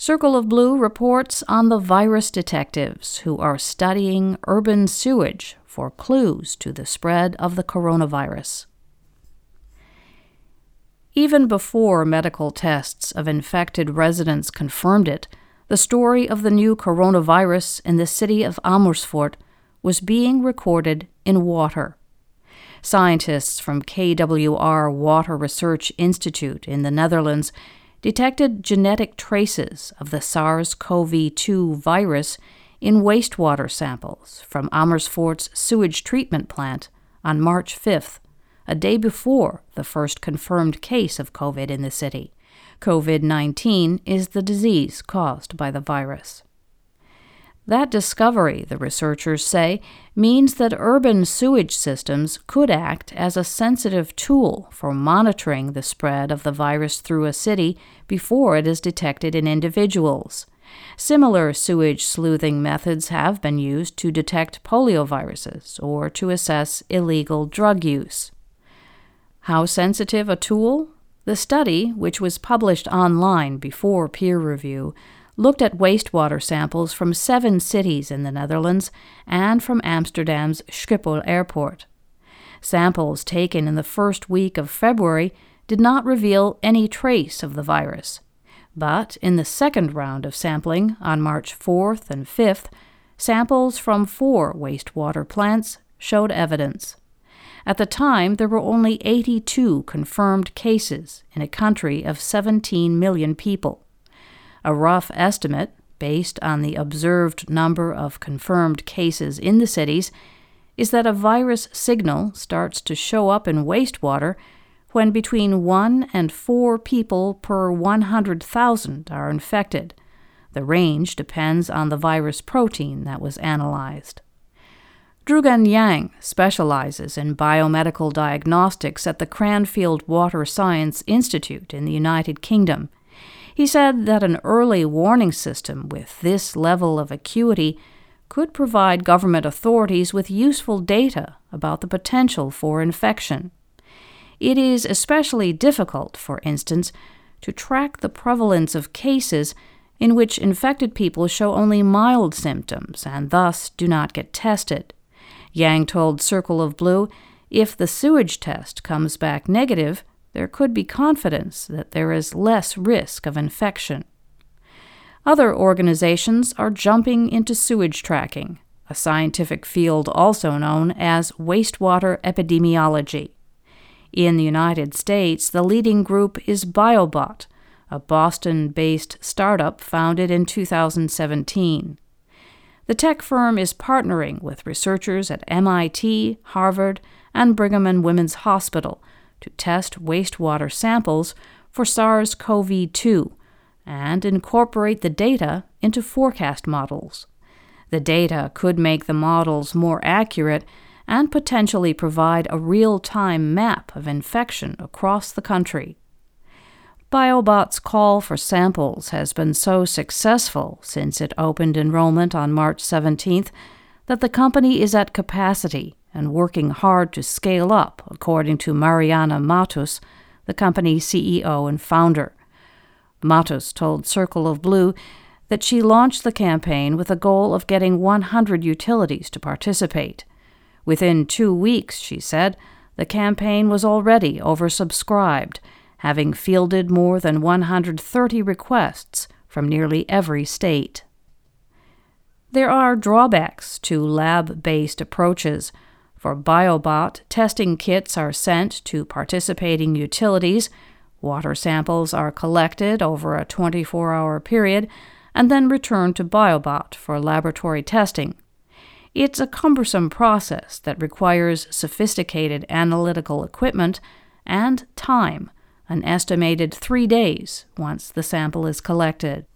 Circle of Blue reports on the virus detectives who are studying urban sewage for clues to the spread of the coronavirus. Even before medical tests of infected residents confirmed it, the story of the new coronavirus in the city of Amersfoort was being recorded in water. Scientists from KWR Water Research Institute in the Netherlands detected genetic traces of the SARS CoV 2 virus in wastewater samples from Amersfoort's sewage treatment plant on March 5th, a day before the first confirmed case of COVID in the city. COVID 19 is the disease caused by the virus. That discovery, the researchers say, means that urban sewage systems could act as a sensitive tool for monitoring the spread of the virus through a city before it is detected in individuals. Similar sewage sleuthing methods have been used to detect polioviruses or to assess illegal drug use. How sensitive a tool? The study, which was published online before peer review, looked at wastewater samples from seven cities in the Netherlands and from Amsterdam's Schiphol airport. Samples taken in the first week of February did not reveal any trace of the virus. But in the second round of sampling, on March 4th and 5th, samples from four wastewater plants showed evidence. At the time, there were only 82 confirmed cases in a country of 17 million people. A rough estimate, based on the observed number of confirmed cases in the cities, is that a virus signal starts to show up in wastewater when between 1 and 4 people per 100,000 are infected. The range depends on the virus protein that was analyzed. Zhugen Yang specializes in biomedical diagnostics at the Cranfield Water Science Institute in the United Kingdom. He said that an early warning system with this level of acuity could provide government authorities with useful data about the potential for infection. It is especially difficult, for instance, to track the prevalence of cases in which infected people show only mild symptoms and thus do not get tested. Yang told Circle of Blue if the sewage test comes back negative, there could be confidence that there is less risk of infection. Other organizations are jumping into sewage tracking, a scientific field also known as wastewater epidemiology. In the United States, the leading group is BioBot, a Boston based startup founded in 2017. The tech firm is partnering with researchers at MIT, Harvard, and Brigham and Women's Hospital to test wastewater samples for SARS CoV 2 and incorporate the data into forecast models. The data could make the models more accurate and potentially provide a real time map of infection across the country. BioBot's call for samples has been so successful since it opened enrollment on March 17th that the company is at capacity and working hard to scale up, according to Mariana Matus, the company's CEO and founder. Matus told Circle of Blue that she launched the campaign with a goal of getting 100 utilities to participate. Within two weeks, she said, the campaign was already oversubscribed having fielded more than 130 requests from nearly every state. There are drawbacks to lab based approaches. For BioBot, testing kits are sent to participating utilities, water samples are collected over a 24 hour period, and then returned to BioBot for laboratory testing. It's a cumbersome process that requires sophisticated analytical equipment and time an estimated three days once the sample is collected.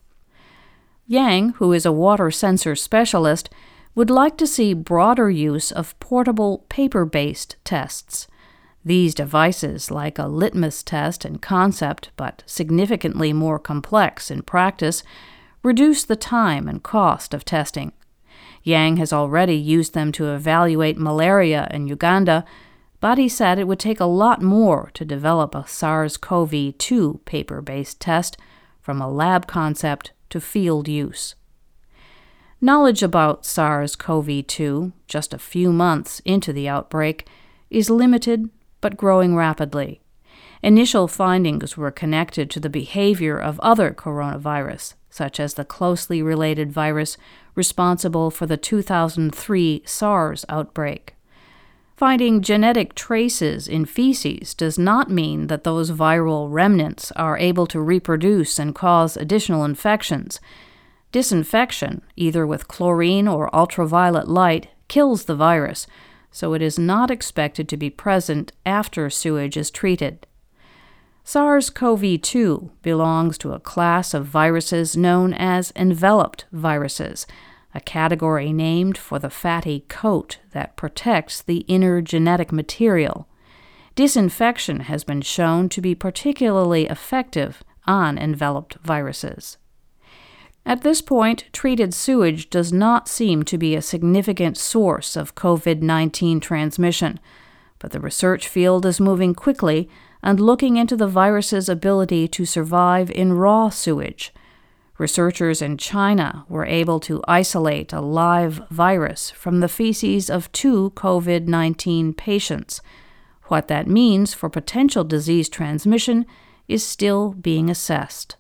Yang, who is a water sensor specialist, would like to see broader use of portable paper based tests. These devices, like a litmus test in concept but significantly more complex in practice, reduce the time and cost of testing. Yang has already used them to evaluate malaria in Uganda but he said it would take a lot more to develop a SARS CoV 2 paper based test from a lab concept to field use. Knowledge about SARS CoV 2, just a few months into the outbreak, is limited but growing rapidly. Initial findings were connected to the behavior of other coronavirus, such as the closely related virus responsible for the 2003 SARS outbreak. Finding genetic traces in feces does not mean that those viral remnants are able to reproduce and cause additional infections. Disinfection, either with chlorine or ultraviolet light, kills the virus, so it is not expected to be present after sewage is treated. SARS CoV 2 belongs to a class of viruses known as enveloped viruses, a category named for the fatty coat that protects the inner genetic material. Disinfection has been shown to be particularly effective on enveloped viruses. At this point, treated sewage does not seem to be a significant source of COVID 19 transmission, but the research field is moving quickly and looking into the virus's ability to survive in raw sewage. Researchers in China were able to isolate a live virus from the feces of two COVID 19 patients. What that means for potential disease transmission is still being assessed.